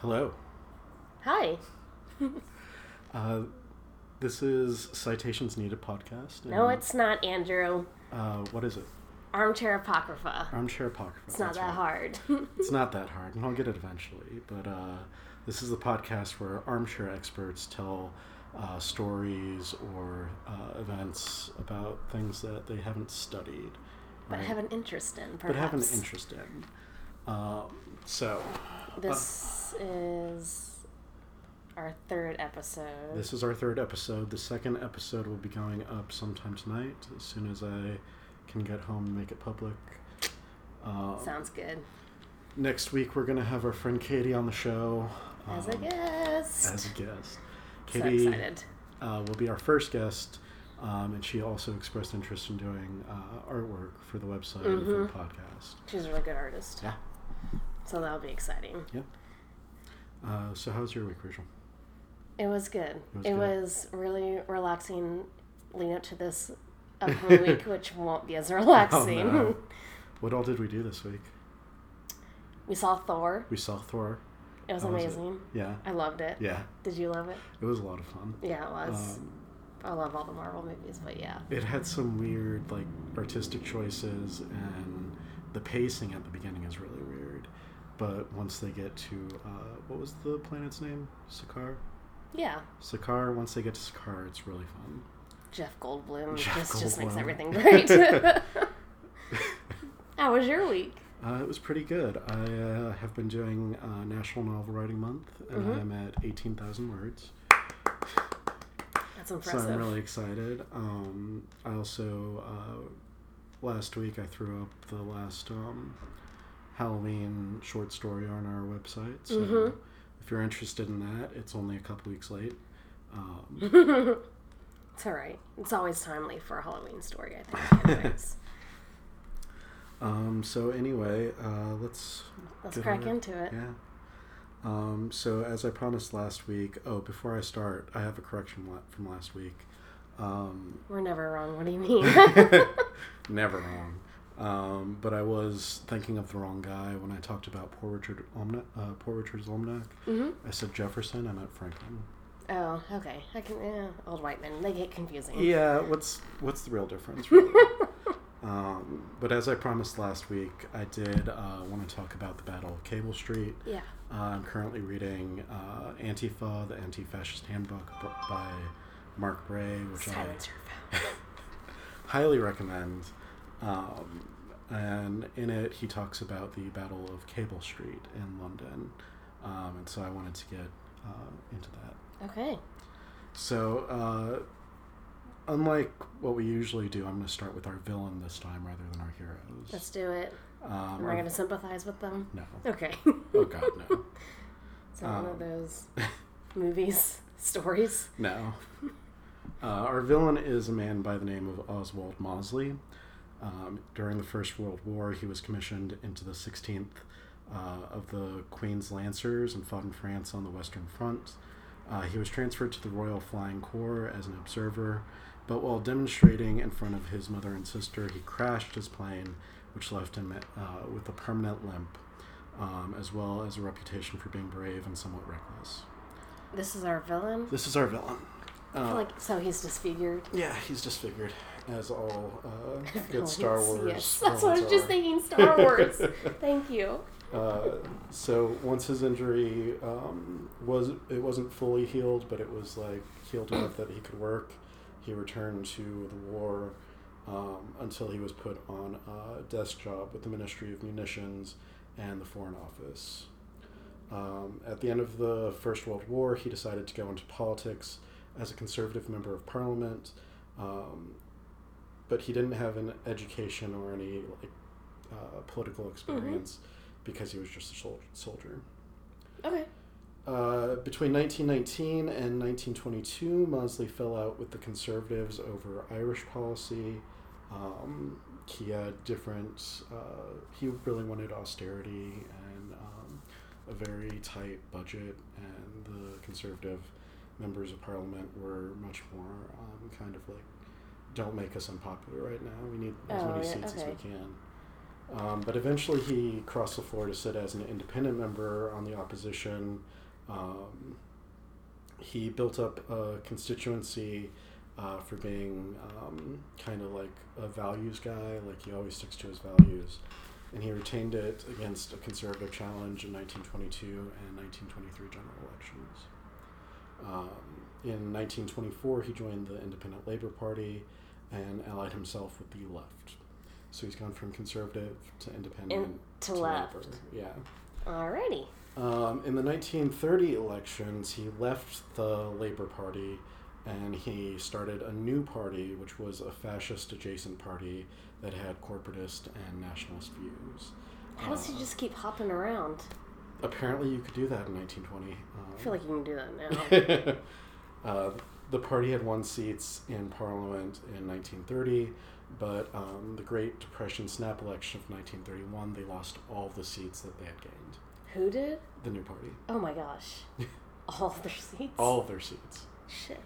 Hello. Hi. Uh, this is Citations Needed podcast. No, it's not, Andrew. Uh, what is it? Armchair Apocrypha. Armchair Apocrypha. It's not that right. hard. It's not that hard, and I'll get it eventually. But uh, this is the podcast where armchair experts tell uh, stories or uh, events about things that they haven't studied. but right? have an interest in, perhaps. but have an interest in. Um, so, This is our third episode. This is our third episode. The second episode will be going up sometime tonight, as soon as I can get home and make it public. Um, Sounds good. next week, we're going to have our friend Katie on the show. As a um, guest. As a guest. so excited. uh, will be our first guest, um, and she also expressed interest in doing uh, artwork for the website and for the Mhm. podcast. She's a really good artist. Yeah. So that'll be exciting. Uh, so, how's your week, Rachel? It was good. was It good. was really relaxing leading up to this upcoming week, which won't be as relaxing. Oh, no. What all did we do this week? We saw Thor. We saw Thor. It was How was it? amazing. Yeah. I loved it. Yeah. Did you love it? It was a lot of fun. Yeah, it was. Um, I love all the Marvel movies, but yeah. it had some weird like artistic choices and the pacing at the beginning is really weird but once they get to uh, what was the planet's name Sakaar Yeah. Sakaar once they get to Sakaar it's really fun Jeff Goldblum Jeff just, just makes everything great. How was your week? uh, it was pretty good I uh, have been doing uh, National Novel Writing Month and Mhm. I'm at 18,000 words That's impressive. so. I'm really excited um, I also uh, last week I threw up the last um, Halloween short story on our website. So Mhm. if you're interested in that, it's only a couple weeks late. Um, it's all right. It's always timely for a Halloween story, I think. um, so anyway, uh, let's Let's crack over into it. yeah. Um, so as I promised last week, oh, before I start, I have a correction from last week. Um, We're never wrong. What do you mean? never wrong. Um, but I was thinking of the wrong guy when I talked about Poor Richard Almanac. Uh, Poor Richard's Almanac. hmm I said Jefferson. I meant Franklin. Oh, okay. I can. Yeah, old white men. They get confusing. Yeah, what's what's the real difference? Really? um, but as I promised last week, I did uh, want to talk about the Battle of Cable Street. Yeah. Uh, I'm currently reading uh, Antifa, the Anti-Fascist Handbook by Mark Bray, which Silence I highly recommend. Um, and in it, he talks about the Battle of Cable Street in London, um, and so I wanted to get uh, into that. Okay. So, uh, unlike what we usually do, I'm going to start with our villain this time rather than our heroes. Let's do it. Um, Am I going to sympathize with them? No. Okay. Oh, God, no. Is that one of Um, those movies, stories? No. Uh, our villain is a man by the name of Oswald Mosley. Um, during the First World War, he was commissioned into the 16th uh, of the Queen's Lancers and fought in France on the Western Front. Uh, he was transferred to the Royal Flying Corps as an observer, but while demonstrating in front of his mother and sister, he crashed his plane, which left him uh, with a permanent limp, um, as well as a reputation for being brave and somewhat reckless. This is our villain. This is our villain. I Uh, feel like so he's disfigured. yeah, he's disfigured, as all uh, good Star Wars. Yes, that's what I was just are. thinking. Star Wars. Thank you. Uh, so once his injury um, was, it wasn't fully healed, but it was like healed enough that he could work. He returned to the war um, until he was put on a desk job with the Ministry of Munitions and the Foreign Office. Um, at the end of the First World War, he decided to go into politics as a conservative member of parliament, um, but he didn't have an education or any like uh, political experience because he was just a sol- soldier. Okay. Uh, between 1919 and 1922, Mosley fell out with the Conservatives over Irish policy. Um, he had different, uh, he really wanted austerity and um, a very tight budget, and the Conservative members of Parliament were much more um, kind of like, don't make us unpopular right now. We need as Oh, many yeah, seats as we can. Um, but eventually he crossed the floor to sit as an independent member on the opposition. Um, he built up a constituency uh, for being um, kind of like a values guy, like he always sticks to his values. And he retained it against a conservative challenge in 1922 and 1923 general elections. Um, in 1924, he joined the Independent Labor Party and allied himself with the left. So he's gone from conservative to independent In, to, left. labor. Yeah. Alrighty. Um, in the 1930 elections, he left the Labor Party and he started a new party, which was a fascist adjacent party that had corporatist and nationalist views. How does he Uh, just keep hopping around? Apparently, you could do that in 1920. I feel like you can do that now. Um, uh, the party had won seats in Parliament in 1930, but um, the Great Depression snap election of 1931, they lost all the seats that they had gained. Who did? The new party. Oh my gosh. All of their seats? All of their seats. Shit.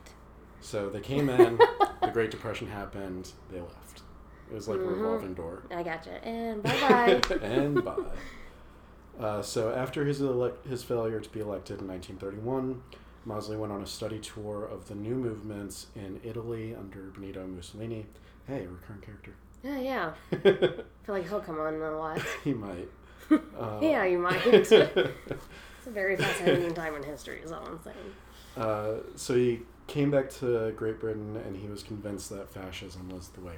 So they came in, the Great Depression happened, they left. It was like a Mhm. revolving door. I gotcha. And bye bye. and bye. Uh, so after his elec his failure to be elected in 1931, Mosley went on a study tour of the new movements in Italy under Benito Mussolini. Hey, a recurrent character. yeah, yeah. I feel like he'll come on a lot. he might. Uh, yeah, you might. it's a very fascinating time in history, is all I'm saying. uh, so he came back to Great Britain and he was convinced that fascism was the way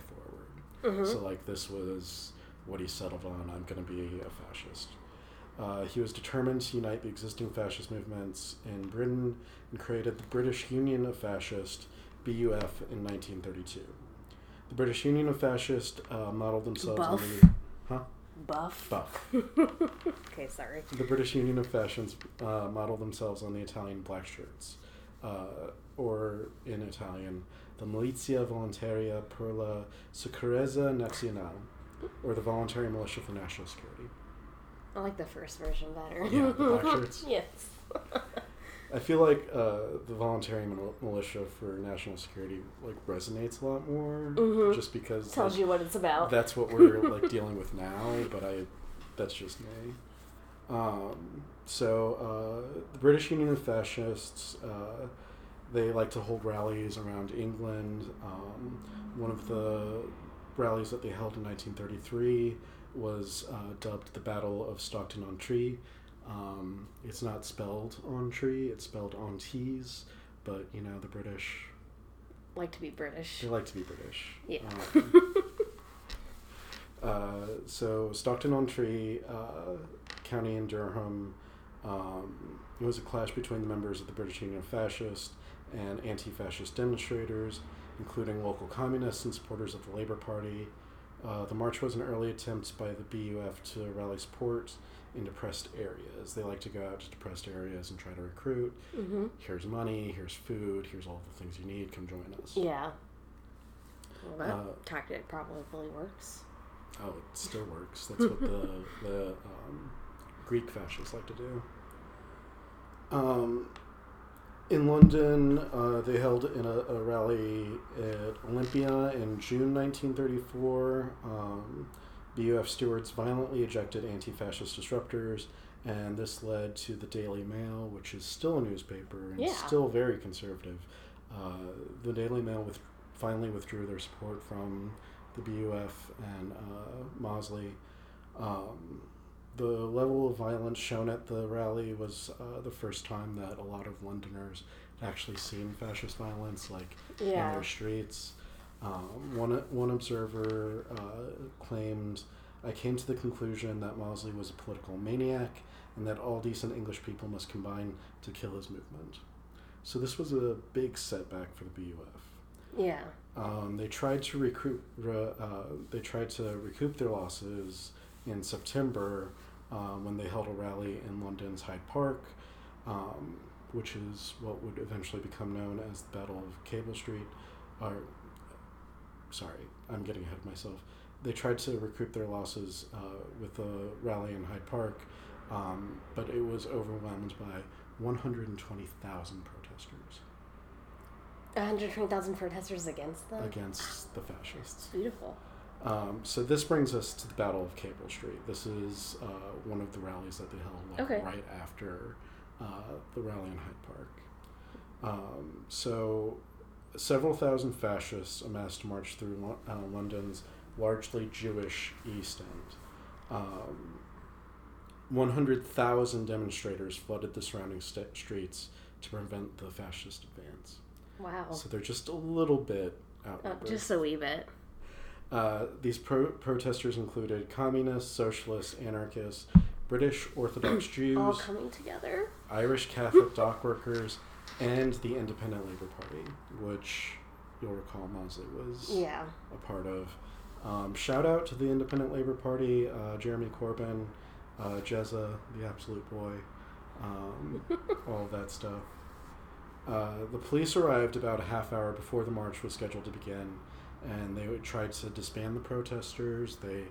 forward. hmm So like this was what he settled on. I'm going to be a fascist. Uh, he was determined to unite the existing fascist movements in Britain and created the British Union of Fascists, (BUF) in 1932. The British Union of Fascists uh, modeled themselves on the huh Buff. buff. okay, sorry. The British Union of Fashions uh, modeled themselves on the Italian black shirts, uh, or in Italian, the Milizia Volontaria per la Sicurezza Nazionale, or the Voluntary Militia for National Security. I like the first version better. Yeah, the black shirts. yes. I feel like uh, the Voluntary Mil- Militia for National Security like resonates a lot more, Mhm. just because Tells like, you what it's about. that's what we're like dealing with now. But I, that's just me. Um, so uh, the British Union of Fascists, uh, they like to hold rallies around England. Um, one of the rallies that they held in 1933 was uh, dubbed the Battle of Stockton on Tree. Um, it's not spelled on tree; it's spelled on tees. But you know the British, like to be British. they like to be British. Yeah. Um, uh, so Stockton on Tree, uh, county in Durham, um, it was a clash between the members of the British Union of Fascists and anti-fascist demonstrators, including local communists and supporters of the Labour Party. Uh, the march was an early attempt by the BUF to rally support in depressed areas. They like to go out to depressed areas and try to recruit. hmm Here's money, here's food, here's all the things you need, come join us. Yeah. Well, that Uh, tactic probably works. Oh, it still works. That's what the the um, Greek fascists like to do. Um, in London, uh, they held in a, a rally at Olympia in June 1934. Um, BUF stewards violently ejected anti-fascist disruptors, and this led to the Daily Mail, which is still a newspaper and Yeah. still very conservative. Uh, the Daily Mail with, finally withdrew their support from the BUF and uh, Mosley. Um, the level of violence shown at the rally was uh, the first time that a lot of Londoners had actually seen fascist violence, like in Yeah. their streets. Um, one one observer uh, claimed, "I came to the conclusion that Mosley was a political maniac, and that all decent English people must combine to kill his movement." So this was a big setback for the BUF. Yeah. Um, they tried to recoup. Uh, they tried to recoup their losses in September um, when they held a rally in London's Hyde Park, um, which is what would eventually become known as the Battle of Cable Street. Or, sorry, I'm getting ahead of myself. They tried to recoup their losses uh, with a rally in Hyde Park, um, but it was overwhelmed by 120,000 protesters 120,000 protesters against them? against the fascists. Beautiful. Um, so this brings us to the Battle of Cable Street. This is uh, one of the rallies that they held like, Okay. right after uh, the rally in Hyde Park. Um, so several thousand fascists amassed to march through Lo- uh, London's largely Jewish East End. Um, 100,000 demonstrators flooded the surrounding st- streets to prevent the fascist advance. Wow. So they're just a little bit Uh, outnumbered. just a wee bit. Uh, these pro- protesters included communists, socialists, anarchists, British Orthodox Jews, All coming together. Irish Catholic dock workers, and the Independent Labour Party, which you'll recall Mosley was Yeah. a part of. Um, shout out to the Independent Labour Party, uh, Jeremy Corbyn, uh, Jezza, the absolute boy, um, all of that stuff. Uh, the police arrived about a half hour before the march was scheduled to begin, and they tried to disband the protesters. They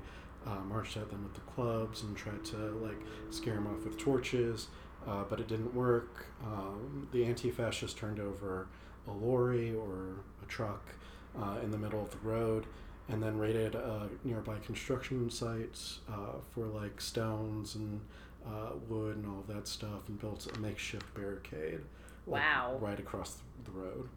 uh, marched at them with the clubs and tried to like scare them off with torches, uh, but it didn't work. Um, the anti-fascists turned over a lorry or a truck uh, in the middle of the road, and then raided uh, nearby construction sites uh, for like stones and uh, wood and all of that stuff, and built a makeshift barricade. like, Wow. right across the road.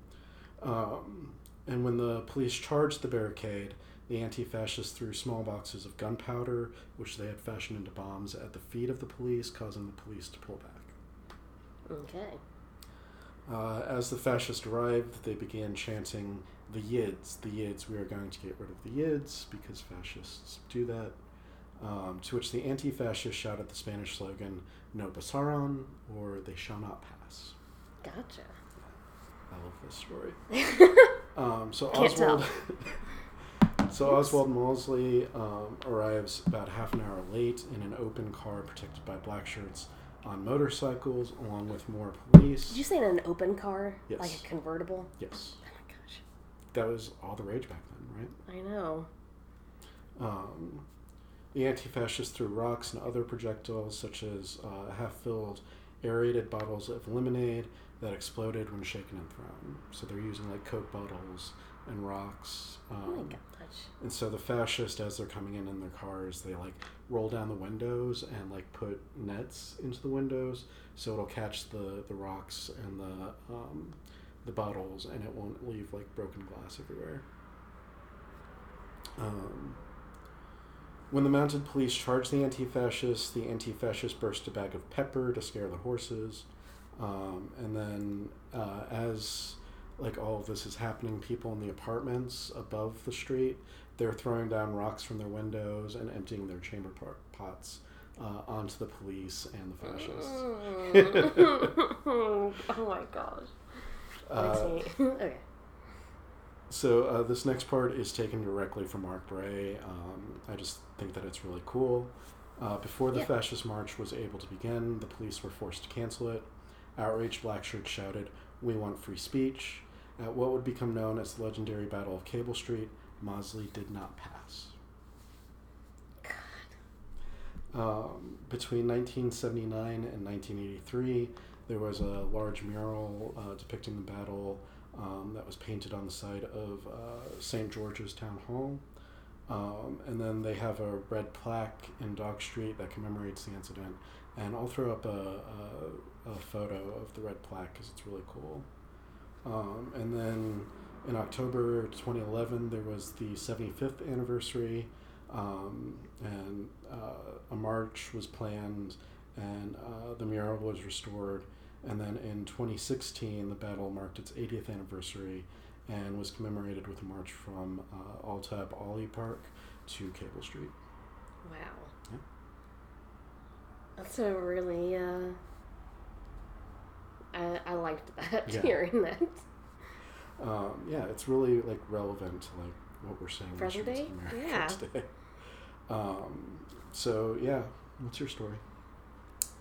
Um, and when the police charged the barricade, the anti fascists threw small boxes of gunpowder, which they had fashioned into bombs, at the feet of the police, causing the police to pull back. Okay. Uh, as the fascists arrived, they began chanting, The Yids, the Yids, we are going to get rid of the Yids, because fascists do that. Um, to which the anti fascists shouted the Spanish slogan, No pasaron, or they shall not pass. Gotcha. I love this story. Um, so Can't Oswald, so Oswald Mosley um, arrives about half an hour late in an open car protected by black shirts on motorcycles, along with more police. Did you say in an open car? Yes. Like a convertible? yes, Oh my gosh. that was all the rage back then, right? I know. Um, the anti-fascists threw rocks and other projectiles, such as uh, half-filled aerated bottles of lemonade that exploded when shaken and thrown. So they're using like Coke bottles and rocks. Um, Oh my gosh. And so the fascists, as they're coming in in their cars, they like roll down the windows and like put nets into the windows so it'll catch the the rocks and the um, the bottles and it won't leave like broken glass everywhere. Um, when the mounted police charged the anti-fascists, the anti-fascists burst a bag of pepper to scare the horses, um, and then uh, as like all of this is happening, people in the apartments above the street, they're throwing down rocks from their windows and emptying their chamber pot- pots uh, onto the police and the fascists. oh my gosh. Uh, okay. so uh, this next part is taken directly from Mark Bray. Um, I just think that it's really cool. Uh, before the Yeah. fascist march was able to begin, the police were forced to cancel it. Outraged black shirts shouted, "We want free speech." At what would become known as the legendary Battle of Cable Street, Mosley did not pass. Um, between 1979 and 1983, there was a large mural uh, depicting the battle um, that was painted on the side of uh, St. George's Town Hall. Um, and then they have a red plaque in Dock Street that commemorates the incident. And I'll throw up a, a, a photo of the red plaque because it's really cool. Um, and then in October 2011, there was the 75th anniversary, um, and uh, a march was planned, and uh, the mural was restored. And then in 2016, the battle marked its 80th anniversary and was commemorated with a march from uh, Altab Ali Park to Cable Street. Wow. Yeah. That's a really, uh, I, liked that, Yeah. hearing that. Um, yeah, it's really like relevant to like what we're saying in Present day? America Yeah. today. Um, so yeah, what's your story?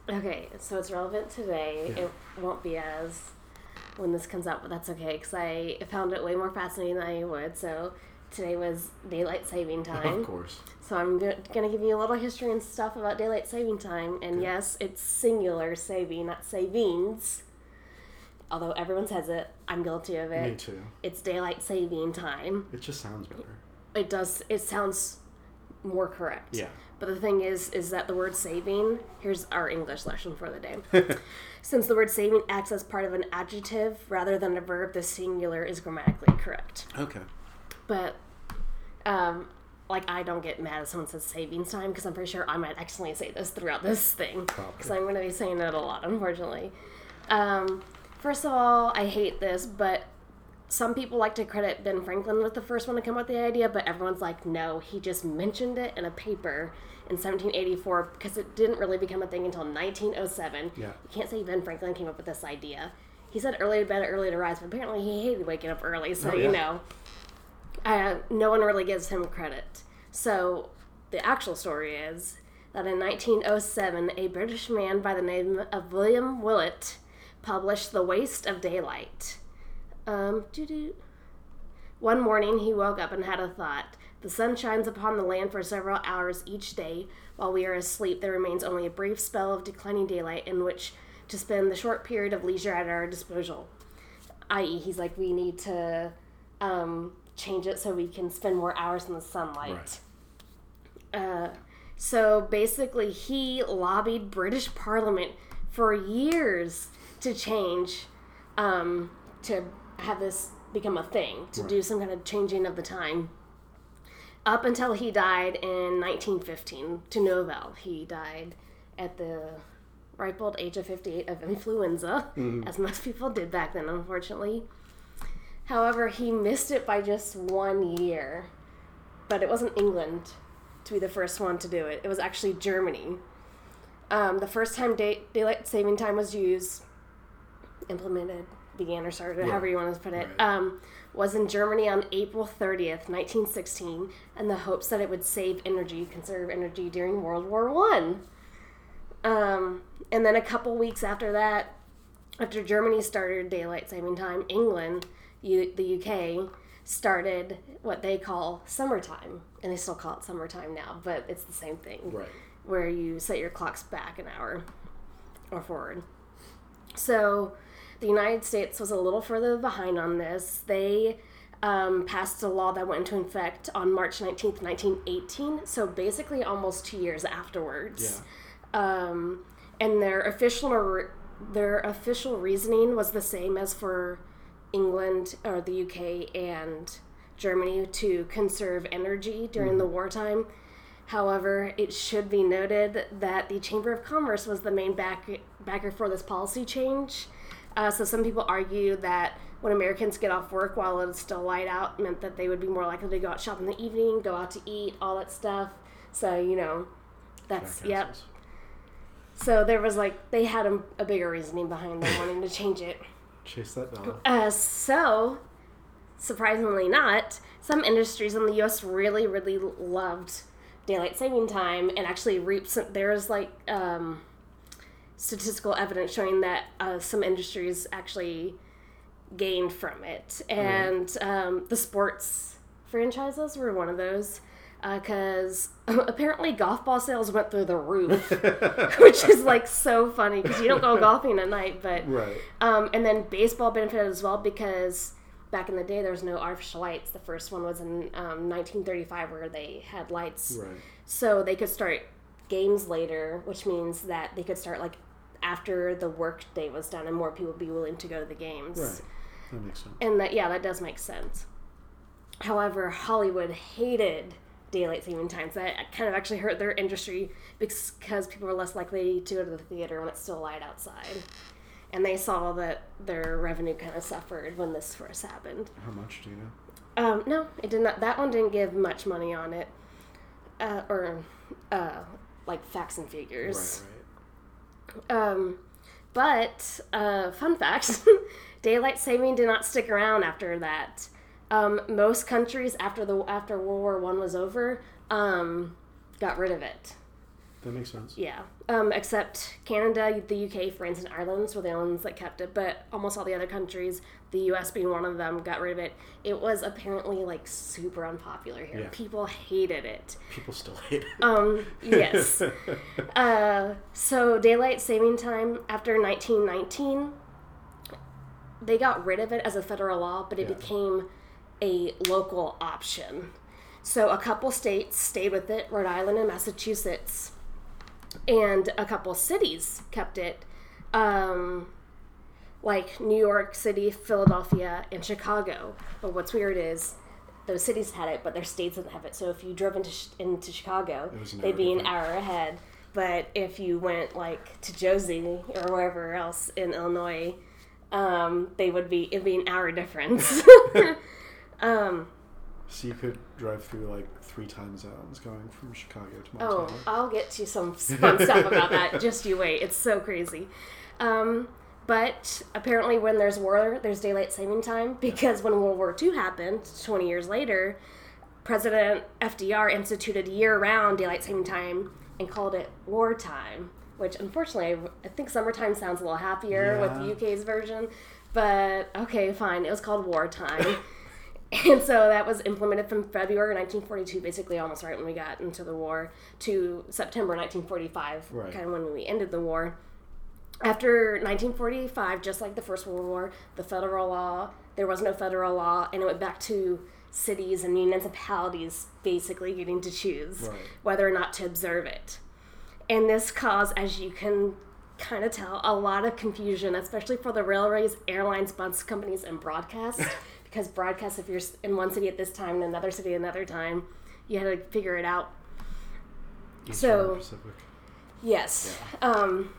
Okay, so it's relevant today. Yeah. It won't be as when this comes out, but that's okay because I found it way more fascinating than I would. So today was daylight saving time. of course. So I'm go- gonna give you a little history and stuff about daylight saving time. And yes, it's singular saving, not savings. Although everyone says it, I'm guilty of it. Me too. It's daylight saving time. It just sounds better. it does it sounds more correct. Yeah. But the thing is, is that the word saving, here's our English lesson for the day. Since the word saving acts as part of an adjective rather than a verb, the singular is grammatically correct. Okay. But, um, like, I don't get mad if someone says savings time because I'm pretty sure I might accidentally say this throughout this thing. Because I'm going to be saying it a lot, unfortunately. Um, first of all, I hate this, but some people like to credit Ben Franklin with the first one to come up with the idea, but everyone's like, no, he just mentioned it in a paper in 1784 because it didn't really become a thing until 1907. Yeah. You can't say Ben Franklin came up with this idea. He said early to bed, early to rise, but apparently he hated waking up early, so Oh, you know, uh, no one really gives him credit. So the actual story is that in 1907, a British man by the name of William Willett published The Waste of Daylight. Um. One morning he woke up and had a thought. The sun shines upon the land for several hours each day. While we are asleep, there remains only a brief spell of declining daylight in which to spend the short period of leisure at our disposal. I.e., he's like, we need to um, change it so we can spend more hours in the sunlight. Uh, so basically, he lobbied British Parliament for years to change, um, to have this become a thing, to do some kind of changing of the time. Up until he died in 1915 to Novell. He died at the ripe old age of 58 of influenza, as most people did back then, unfortunately. However, he missed it by just one year. But it wasn't England to be the first one to do it, it was actually Germany. Um, the first time day- daylight saving time was used, implemented, began, or started, however you want to put it, Right. um, was in Germany on April 30th, 1916, in the hopes that it would save energy, conserve energy during World War One. Um, and then a couple weeks after that, after Germany started daylight saving time, England, U- the UK, started what they call summertime, and they still call it summertime now, but it's the same thing, Right. where you set your clocks back an hour or forward. So, the United States was a little further behind on this. They um, passed a law that went into effect on March 19th, 1918, so basically almost two years afterwards Yeah. um, and their official their official reasoning was the same as for England or the UK and Germany to conserve energy during the wartime. However, it should be noted that the Chamber of Commerce was the main back, backer for this policy change. Uh, so some people argue that when Americans get off work while it's still light out meant that they would be more likely to go out shop in the evening, go out to eat, all that stuff. So you know, that's yep. So there was like they had a, a bigger reasoning behind them wanting to change it. Chase that dollar. Uh, so surprisingly not, some industries in the U.S. really really loved daylight saving time and actually reaped. Some, there's like um, statistical evidence showing that uh, some industries actually gained from it, and um, the sports franchises were one of those. Because apparently golf ball sales went through the roof, which is like so funny because you don't go golfing at night, but Right. um, and then baseball benefited as well because back in the day there was no artificial lights. The first one was in um, 1935 where they had lights, Right. so they could start games later, which means that they could start like after the work day was done and more people would be willing to go to the games. Right. That makes sense. And that yeah, that does make sense. However, Hollywood hated daylight saving times. That kind of actually hurt their industry because people were less likely to go to the theater when it's still light outside. And they saw that their revenue kind of suffered when this first happened. How much do you know? Um, no, it did not. That one didn't give much money on it, uh, or uh, like facts and figures. Right. Right. Um, but uh, fun fact: daylight saving did not stick around after that. Um, most countries after the after World War One was over, um, got rid of it. That makes sense. Yeah, um, except Canada, the UK, France, and Ireland were the only ones that kept it. But almost all the other countries, the US being one of them, got rid of it. It was apparently like super unpopular here. Yeah. People hated it. People still hate it. Um, yes. uh, so daylight saving time after 1919, they got rid of it as a federal law, but it Yeah. became a local option. So a couple states stayed with it, Rhode Island and Massachusetts, and a couple cities kept it, um, like New York City, Philadelphia, and Chicago. But what's weird is those cities had it, but their states didn't have it. So if you drove into into Chicago, they'd be an hour ahead. But if you went like to Josie or wherever else in Illinois, um, they would be it'd be an hour difference. um, So you could drive through like three time zones going from Chicago to Montreal. oh, I'll get to some fun stuff about that. Just you wait. It's so crazy. Um, but apparently, when there's war, there's daylight saving time because when World War II happened 20 years later, President FDR instituted year-round daylight saving time and called it wartime. Which unfortunately, I think summertime sounds a little happier with the UK's version. But okay, fine. It was called wartime. And so that was implemented from February 1942, basically almost right when we got into the war, to September 1945, Right. kind of when we ended the war. After 1945, just like the First World War, the federal law, there was no federal law, and it went back to cities and municipalities basically getting to choose Right. whether or not to observe it. And this caused, as you can kind of tell, a lot of confusion, especially for the railways, airlines, bus companies, and broadcast. because broadcast, if you're in one city at this time and another city another time, you had to figure it out. So- Pacific. Yes. Um,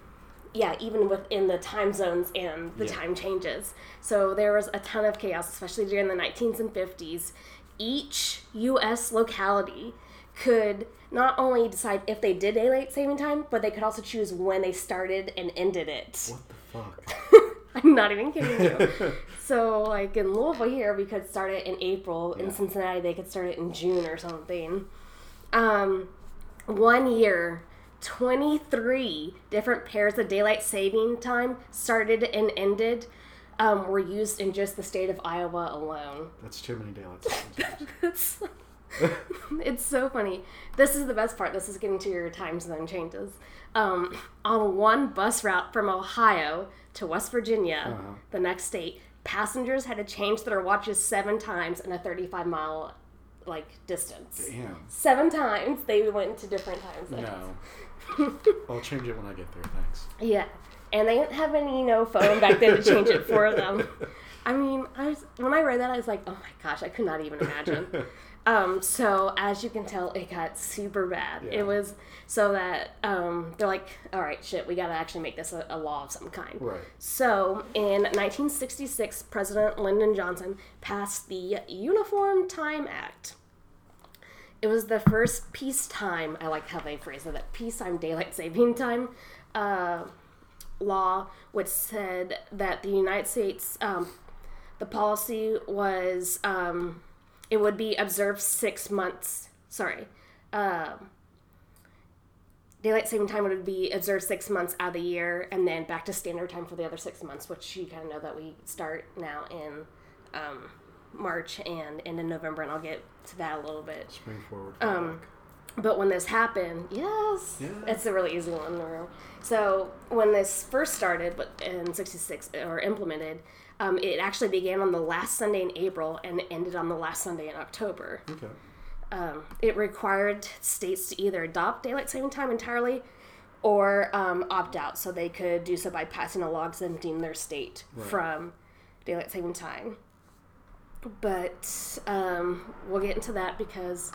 yeah, even within the time zones and the Yeah. time changes. So there was a ton of chaos, especially during the 19s and 50s. Each U.S. locality could not only decide if they did daylight saving time, but they could also choose when they started and ended it. What the fuck? I'm not even kidding you. so, like in Louisville here, we could start it in April. In Yeah. Cincinnati, they could start it in June or something. Um, one year, 23 different pairs of daylight saving time started and ended. Um, were used in just the state of Iowa alone. That's too many daylight saving times. it's, it's so funny. This is the best part. This is getting to your time zone changes. Um, on one bus route from Ohio to West Virginia, Uh-huh. the next state, passengers had to change their watches seven times in a 35 mile like distance. Damn. Seven times they went to different time zones. No. I'll change it when I get there, thanks. Yeah. And they didn't have any, you know, phone back then to change it for them. I mean, I was when I read that, I was like, oh my gosh, I could not even imagine. Um, so as you can tell, it got super bad. Yeah. It was so that um, they're like, all right, shit, we got to actually make this a, a law of some kind. Right. So in 1966, President Lyndon Johnson passed the Uniform Time Act. It was the first peacetime, I like how they phrase it, that peacetime daylight saving time uh, law, which said that the United States, um, the policy was um, it would be observed six months. Sorry. Um daylight saving time would be observed six months out of the year, and then back to standard time for the other six months, which you kind of know that we start now in um, March and end in November, and I'll get to that a little bit. Spring forward. Um, But when this happened, yes, Yeah. it's a really easy one. in a row. So when this first started, but in '66 or implemented, um, it actually began on the last Sunday in April and ended on the last Sunday in October. okay. Um, it required states to either adopt daylight saving time entirely or um, opt out, so they could do so by passing a law exempting their state from daylight saving time. But um, we'll get into that because,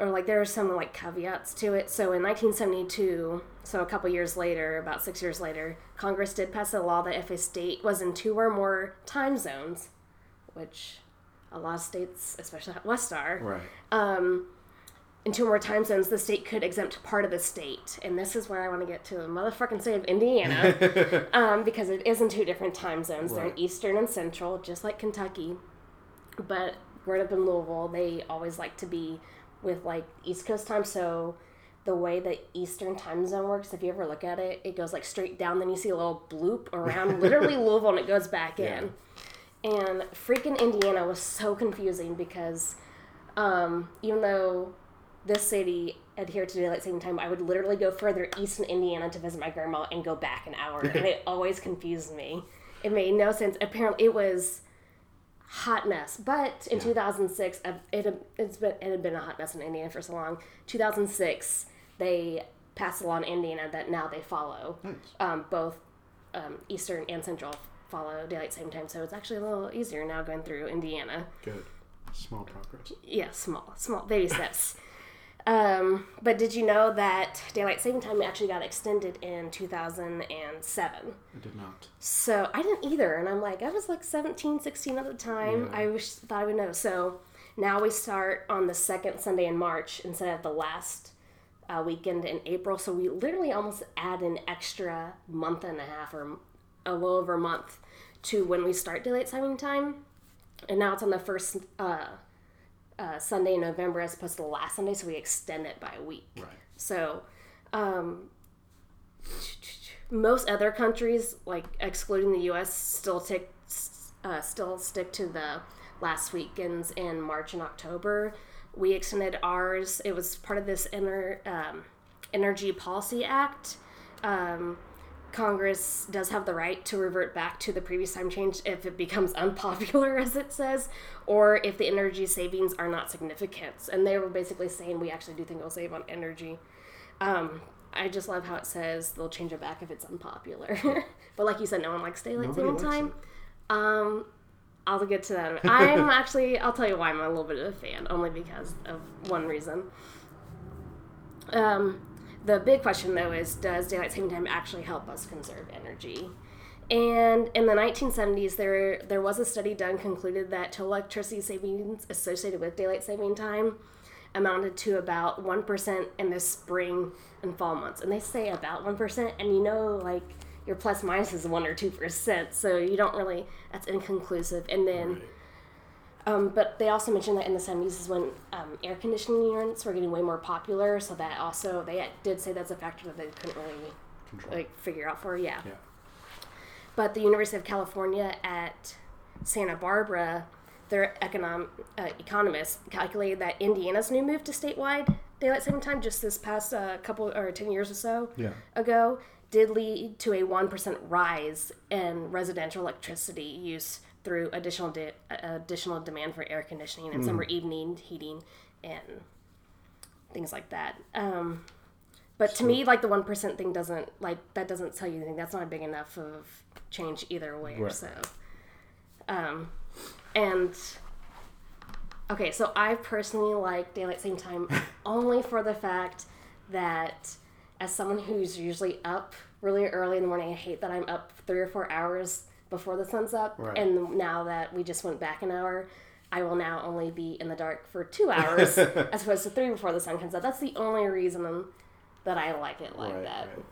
or like there are some like caveats to it. So in 1972, so a couple years later, about six years later, Congress did pass a law that if a state was in two or more time zones, which a lot of states, especially West are, Right. um, in two or more time zones, the state could exempt part of the state. And this is where I want to get to the motherfucking state of Indiana, um, because it is in two different time zones. They're in Eastern and Central, just like Kentucky. But growing up in Louisville, they always like to be with like East Coast time. So the way the Eastern time zone works, if you ever look at it, it goes like straight down. Then you see a little bloop around literally Louisville, and it goes back in. And freaking Indiana was so confusing because um, even though this city adhered to daylight saving time, I would literally go further east in Indiana to visit my grandma and go back an hour, and it always confused me. It made no sense. Apparently, it was hot mess. But in Yeah. 2006, uh, it had, it's been it had been a hot mess in Indiana for so long. 2006, they passed a law in Indiana that now they follow. Nice. Um, both um, Eastern and Central follow daylight saving time, so it's actually a little easier now going through Indiana. Good. Small progress. Yeah, small, small baby steps. Um, but did you know that daylight saving time actually got extended in 2007? I did not. So I didn't either, and I'm like, I was like 17, 16 at the time. Yeah. I wish thought I would know. So now we start on the second Sunday in March instead of the last uh, weekend in April. So we literally almost add an extra month and a half or a little over a month to when we start daylight saving time. And now it's on the first uh, uh, Sunday in November as opposed to the last Sunday, so we extend it by a week. Right. So, um, most other countries, like excluding the U.S., still take uh, still stick to the last weekends in March and October. We extended ours. It was part of this inner um, Energy Policy Act. Um, Congress does have the right to revert back to the previous time change if it becomes unpopular, as it says, or if the energy savings are not significant. And they were basically saying we actually do think it'll save on energy. Um, I just love how it says they'll change it back if it's unpopular. but like you said, no one likes daylight saving time. Um, I'll get to that. I'm actually, I'll tell you why I'm a little bit of a fan, only because of one reason. Um, the big question though is does daylight saving time actually help us conserve energy? And in the 1970s, there there was a study done concluded that total electricity savings associated with daylight saving time amounted to about one percent in the spring and fall months. And they say about one percent, and you know, like your plus minus is one or two percent, so you don't really that's inconclusive. And then. Right. Um, but they also mentioned that in the 70s is when um, air conditioning units were getting way more popular, so that also they did say that's a factor that they couldn't really Control. like figure out for yeah. yeah. But the University of California at Santa Barbara, their econom- uh, economists calculated that Indiana's new move to statewide daylight saving time just this past uh, couple or 10 years or so Yeah. ago did lead to a 1% rise in residential electricity use through additional de- uh, additional demand for air conditioning and summer evening heating and things like that. Um, but to me, like the 1% thing doesn't, like, that doesn't tell you anything. That's not big enough of change either way Right. so. Um, and okay, so I personally like daylight saving time only for the fact that as someone who's usually up really early in the morning, I hate that I'm up three or four hours before the sun's up. Right. And now that we just went back an hour, I will now only be in the dark for two hours as opposed to three before the sun comes up. That's the only reason that I like it like right, that. right.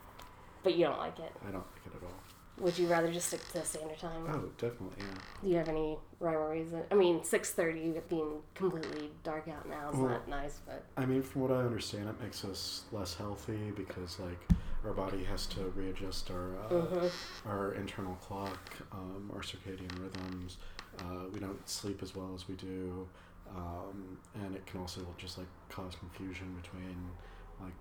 But you don't like it. I don't like it at all. Would you rather just stick to standard time? Oh, definitely. Yeah. Do you have any rhyme or reason? I mean, six thirty being completely dark out now is Well- not nice, but I mean, from what I understand, it makes us less healthy because like our body has to readjust our uh, Mm-hmm. our internal clock, um, our circadian rhythms. Uh, we don't sleep as well as we do, um, and it can also just like cause confusion between like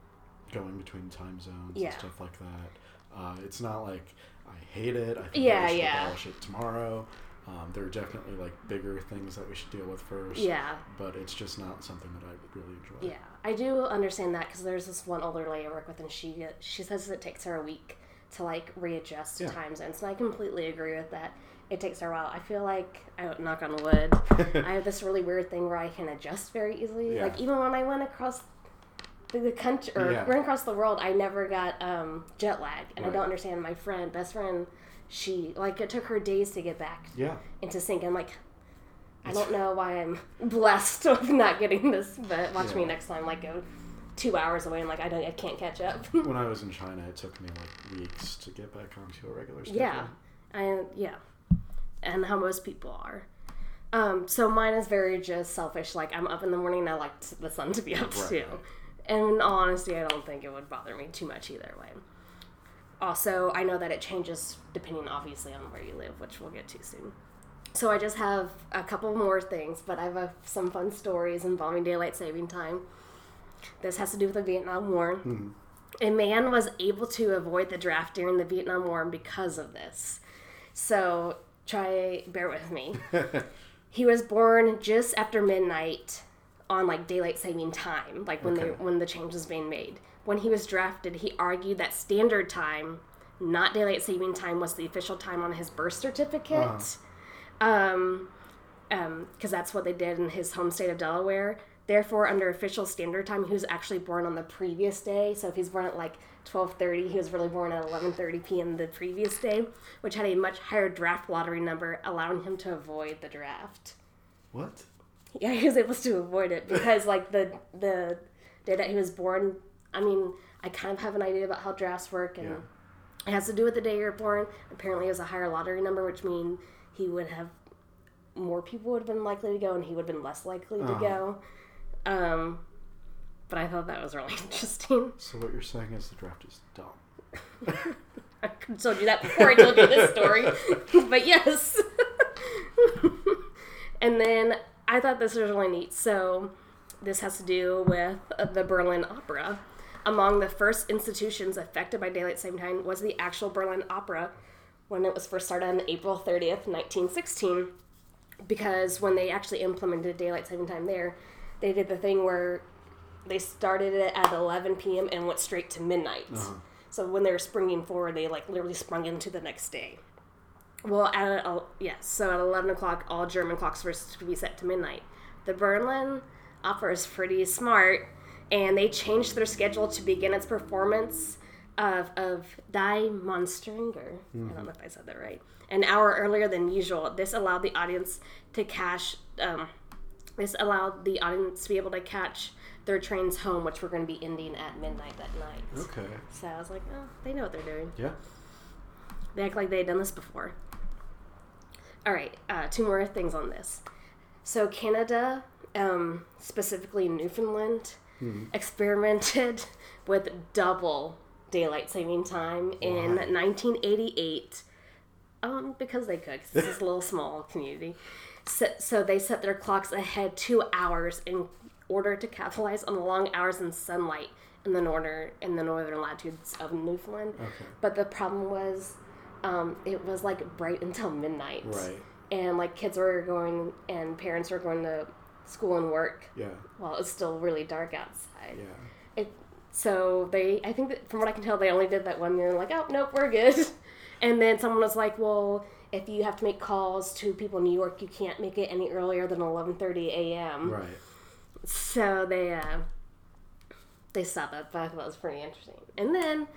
going between time zones Yeah. and stuff like that. Uh, it's not like I hate it. I think Yeah, we should yeah. abolish it tomorrow. Um, there are definitely like bigger things that we should deal with first. yeah, But it's just not something that I really enjoy. yeah. I do understand that because there's this one older lady I work with, and she she says it takes her a week to like readjust to Yeah. time zones, and so I completely agree with that. It takes her a while. I feel like I knock on wood. I have this really weird thing where I can adjust very easily. Yeah. Like even when I went across the, country or Yeah. ran across the world, I never got um, jet lag, and I don't understand. My friend, best friend, she like it took her days to get back Yeah. into sync. I'm like, I don't know why I'm blessed with not getting this, but watch me Yeah. next time. Like go two hours away, and like I don't, I can't catch up. when I was in China, it took me like weeks to get back onto a regular schedule. yeah, I yeah, and how most people are. Um, so mine is very just selfish. Like I'm up in the morning, and I like t- the sun to be up Right, too. And in all honesty, I don't think it would bother me too much either way. Also, I know that it changes depending, obviously, on where you live, which we'll get to soon. So I just have a couple more things, but I have uh, some fun stories involving daylight saving time. This has to do with the Vietnam War. A man was able to avoid the draft during the Vietnam War because of this. So try, bear with me. he was born just after midnight on like daylight saving time, like when they when the change was being made. When he was drafted, he argued that standard time, not daylight saving time, was the official time on his birth certificate. Um, um, because that's what they did in his home state of Delaware. Therefore, under official standard time, he was actually born on the previous day. So if he's born at like twelve thirty, he was really born at eleven thirty p.m. the previous day, which had a much higher draft lottery number, allowing him to avoid the draft. What? Yeah, he was able to avoid it because like the the day that he was born. I mean, I kind of have an idea about how drafts work, and Yeah. it has to do with the day you're born. Apparently, it was a higher lottery number, which means he would have more people would have been likely to go, and he would have been less likely to Uh-huh. go. Um, but I thought that was really interesting. So what you're saying is the draft is dumb. I told you that before I told you this story, but yes. and then I thought this was really neat. So this has to do with uh, the Berlin Opera. Among the first institutions affected by daylight saving time was the actual Berlin Opera when it was first started on April 30th, 1916. Because when they actually implemented daylight saving time there, they did the thing where they started it at 11 p.m. and went straight to midnight. So when they were springing forward, they like literally sprung into the next day. Well, at uh, yes, so at 11 o'clock, all German clocks were to be set to midnight. The Berlin Opera is pretty smart, and they changed their schedule to begin its performance of of Die Monstringer. I don't know if I said that right. An hour earlier than usual. This allowed the audience to cash. Um, this allowed the audience to be able to catch their trains home, which were going to be ending at midnight that night. Okay. So I was like, oh, they know what they're doing. Yeah. They act like they had done this before. All right, uh, two more things on this. So Canada, um, specifically Newfoundland, experimented with double daylight saving time in 1988. Um, because they could. this is a little small community. So, so they set their clocks ahead two hours in order to capitalize on the long hours in sunlight in the northern in the northern latitudes of Newfoundland. Okay. But the problem was, um, it was like bright until midnight. Right. And like kids were going and parents were going to school and work Yeah. while it was still really dark outside. Yeah. It, so they, I think that from what I can tell, they only did that one year. Like, oh nope, we're good. And then someone was like, well, if you have to make calls to people in New York, you can't make it any earlier than 11:30 a.m. Right. So they uh, they stopped that, but I thought that was pretty interesting. And then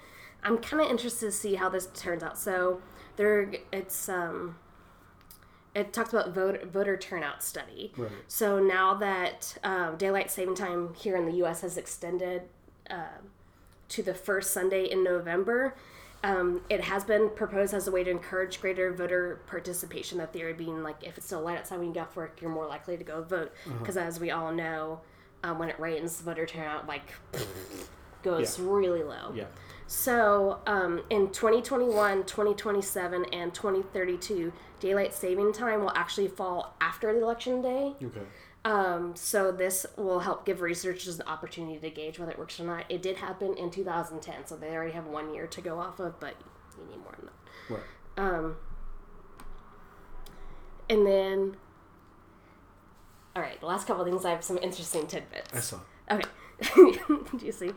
I'm kind of interested to see how this turns out. So there, it's um, it talks about voter voter turnout study. Right. So now that um, daylight saving time here in the U.S. has extended uh, to the first Sunday in November, um, it has been proposed as a way to encourage greater voter participation. The theory being like, if it's still light outside when you get off work, you're more likely to go vote. Because as we all know, um, when it rains, voter turnout like goes Yeah. really low. Yeah. So, um, in 2021, 2027, and 2032, daylight saving time will actually fall after the election day. Okay. Um, so, this will help give researchers an opportunity to gauge whether it works or not. It did happen in 2010, so they already have one year to go off of, but you need more than that. Right. Um, and then, all right, the last couple of things, I have some interesting tidbits. I saw. Okay. Do you see?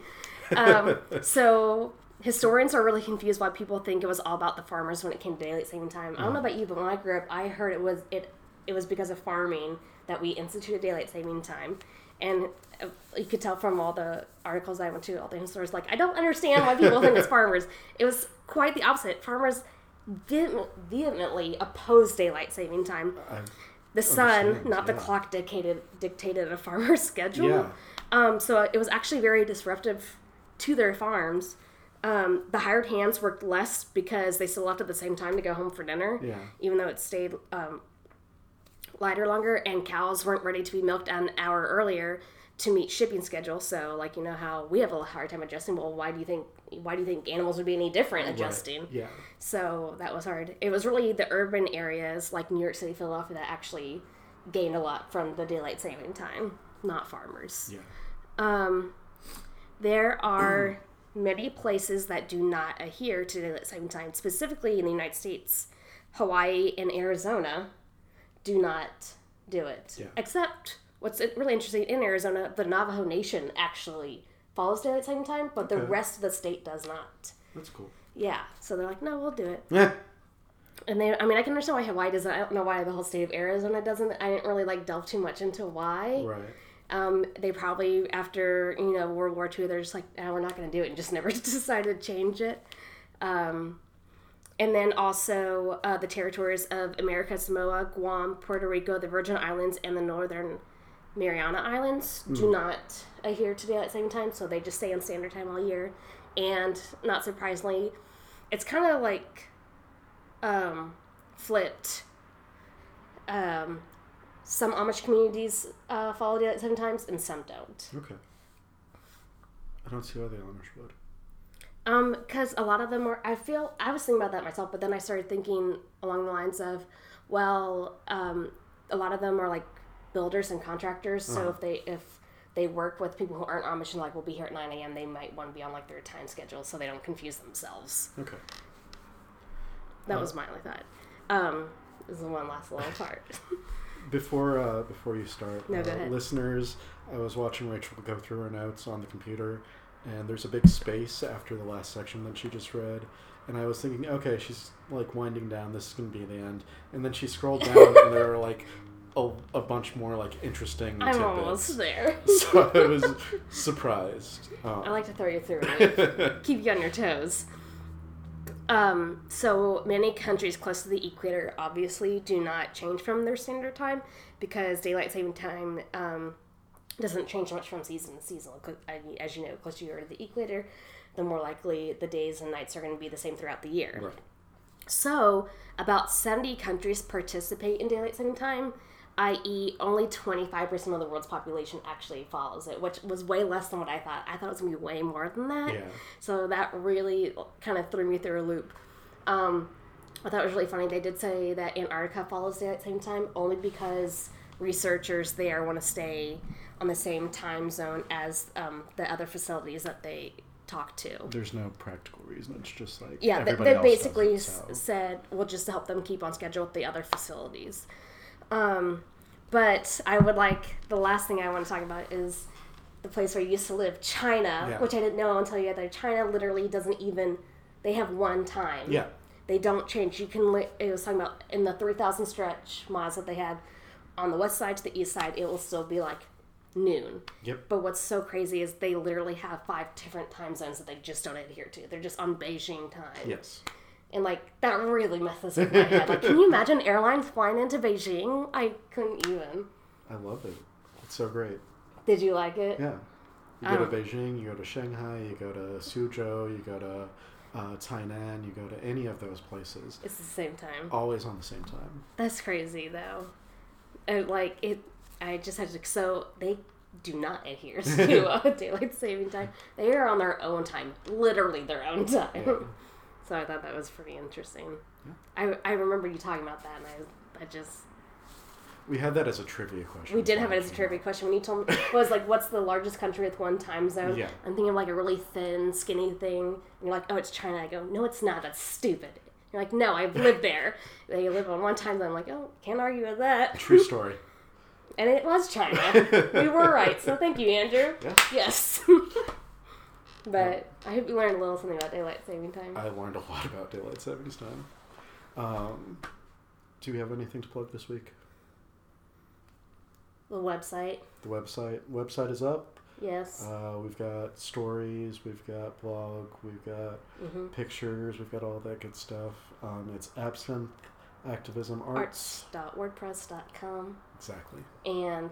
Um, so historians are really confused why people think it was all about the farmers when it came to daylight saving time. I don't know about you, but when I grew up, I heard it was it it was because of farming that we instituted daylight saving time. And uh, you could tell from all the articles I went to, all the historians like, I don't understand why people think it's farmers. It was quite the opposite. Farmers vehemently opposed daylight saving time. I, The sun, not the clock, dictated dictated a farmer's schedule. Yeah. Um, so it was actually very disruptive to their farms. Um, the hired hands worked less because they still left at the same time to go home for dinner, Yeah. even though it stayed um, lighter longer. And cows weren't ready to be milked an hour earlier to meet shipping schedule. So, like you know how we have a hard time adjusting. Well, why do you think why do you think animals would be any different adjusting? Right. Yeah. So that was hard. It was really the urban areas like New York City, Philadelphia that actually gained a lot from the daylight saving time, not farmers. Yeah. Um, there are many places that do not adhere to daylight saving time, specifically in the United States. Hawaii and Arizona do not do it. Yeah. Except what's really interesting in Arizona, the Navajo Nation actually follows daylight saving time, but the Okay. rest of the state does not. That's cool. Yeah, so they're like, no, we'll do it. Yeah. And they, I mean, I can understand why Hawaii doesn't. I don't know why the whole state of Arizona doesn't. I didn't really like delve too much into why. Right. Um, they probably after you know World War II, they're just like, oh, we're not going to do it, and just never decided to change it. Um, and then also uh, the territories of America, Samoa, Guam, Puerto Rico, the Virgin Islands, and the Northern Mariana Islands do not adhere to daylight saving time, so they just stay on standard time all year. And not surprisingly, it's kind of like um, flipped. Um, some Amish communities uh, follow daylight saving times, and some don't. Okay. I don't see why the Amish would. Um, because a lot of them are. I feel I was thinking about that myself, but then I started thinking along the lines of, well, um, a lot of them are like builders and contractors. So if they if they work with people who aren't Amish and like will be here at nine a.m., they might want to be on like their time schedule so they don't confuse themselves. Okay. That was my only thought. Um, this is the one last little part. Before uh, before you start, No, uh, listeners, I was watching Rachel go through her notes on the computer, and there's a big space after the last section that she just read, and I was thinking, okay, she's like winding down. This is gonna be the end, and then she scrolled down, and there were like a, a bunch more like interesting I'm tidbits. almost there. So I was surprised. Um, I like to throw you through keep you on your toes. Um, so many countries close to the equator obviously do not change from their standard time because daylight saving time um, doesn't change much from season to season. Cl- I mean, As you know, closer you are to the equator, the more likely the days and nights are going to be the same throughout the year. right. So, about 70 countries participate in daylight saving time, i.e., only 25% of the world's population actually follows it, which was way less than what I thought. I thought it was going to be way more than that. Yeah. So, that really kind of threw me through a loop. Um, I thought it was really funny. They did say that Antarctica follows daylight saving time only because researchers there want to stay on the same time zone as um, the other facilities that they talk to. There's no practical reason. It's just like Yeah, they, everybody they else does basically it, so. said, well, just to help them keep on schedule with the other facilities. Um, but I would like, the last thing I want to talk about is the place where I used to live, China, Yeah. which I didn't know until you had there. China literally doesn't even, they have one time. Yeah. They don't change. You can, li- it was talking about in the 3,000 stretch miles that they had on the west side to the east side, it will still be like noon. Yep. But what's so crazy is they literally have five different time zones that they just don't adhere to. They're just on Beijing time. Yes. And like that really messes with my head. Like, can you imagine airlines flying into Beijing? I couldn't even. I love it. It's so great. Did you like it? Yeah. You go to Beijing, you go to Shanghai, you go to Suzhou, you go to uh, Tainan, you go to any of those places. It's the same time. Always on the same time. That's crazy though. Uh, like it, I just had to. So they do not adhere to uh, daylight saving time. They are on their own time, literally their own time. Yeah. So I thought that was pretty interesting. I, I remember you talking about that, and I I just We had that as a trivia question. we did have it as a trivia out. question when you told me was like what's the largest country with one time zone. Yeah. I'm thinking of like a really thin, skinny thing, and you're like, oh, it's China. I go, no, it's not. That's stupid. You're like, no, I've lived there. they live on one time zone. I'm like, oh, can't argue with that. True story. And it was China. we were right. So thank you, Andrew. Yeah. Yes. But I hope you learned a little something about daylight saving time. I learned a lot about daylight savings time. Um, do we have anything to plug this week? the website. The website website is up. Yes. Uh, we've got stories, we've got blog, we've got hmm pictures, we've got all that good stuff. Um, it's Absinthe Activism Arts. Arts.wordpress.com. Exactly. And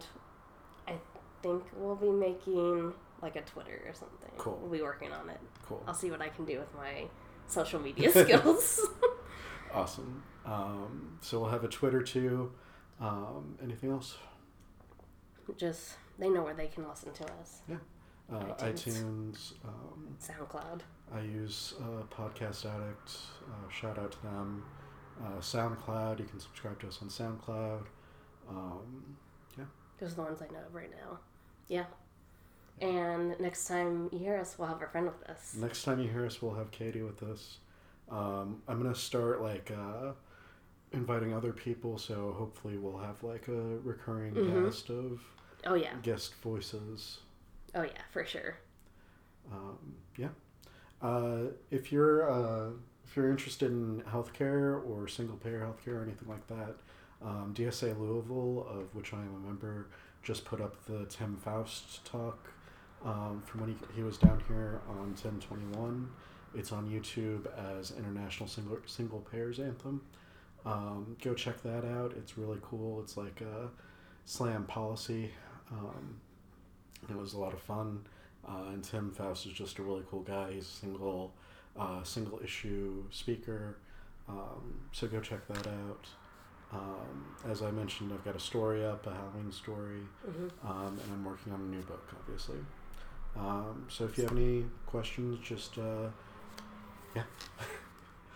I think we'll be making like a Twitter or something. Cool. We'll be working on it. Cool. I'll see what I can do with my social media skills. Awesome. Um, so we'll have a Twitter too. Um, anything else? Just they know where they can listen to us. Uh, iTunes. iTunes. Um, SoundCloud. I use uh, Podcast Addict. Uh, shout out to them. Uh, SoundCloud. You can subscribe to us on SoundCloud. Um, yeah. Those are the ones I know of right now. Yeah. And next time you hear us, we'll have our friend with us. next time you hear us, we'll have Katie with us. Um, I'm gonna start like uh, inviting other people, so hopefully we'll have like a recurring Mhm. cast of Oh yeah. guest voices. Oh yeah, for sure. Um, yeah. Uh, if you're uh, if you're interested in healthcare or single payer healthcare or anything like that, um, DSA Louisville, of which I am a member, just put up the Tim Faust talk um, from when he, he was down here on ten twenty one. It's on YouTube as International Single Single Payers Anthem. Um, go check that out. It's really cool. It's like a slam policy. Um, it was a lot of fun. Uh, and Tim Faust is just a really cool guy. He's a single, uh, single issue speaker. Um, so go check that out. Um, as I mentioned, I've got a story up, a Halloween story, hmm um, and I'm working on a new book, obviously. Um, so if you have any questions, just uh,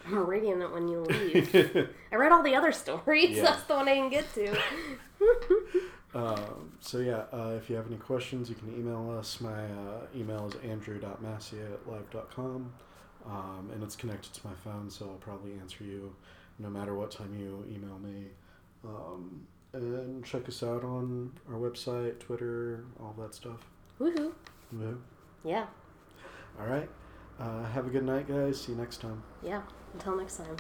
I'm reading it when you leave. I read all the other stories. Yeah. That's the one I didn't get to. Um, so yeah, uh, if you have any questions, you can email us. My uh, email is andrew.massey at live.com, um, and it's connected to my phone, so I'll probably answer you no matter what time you email me. Um, and check us out on our website, Twitter, all that stuff. Woohoo! Yeah. Yeah, All right. Uh, have a good night, guys. See you next time. yeah. Until next time.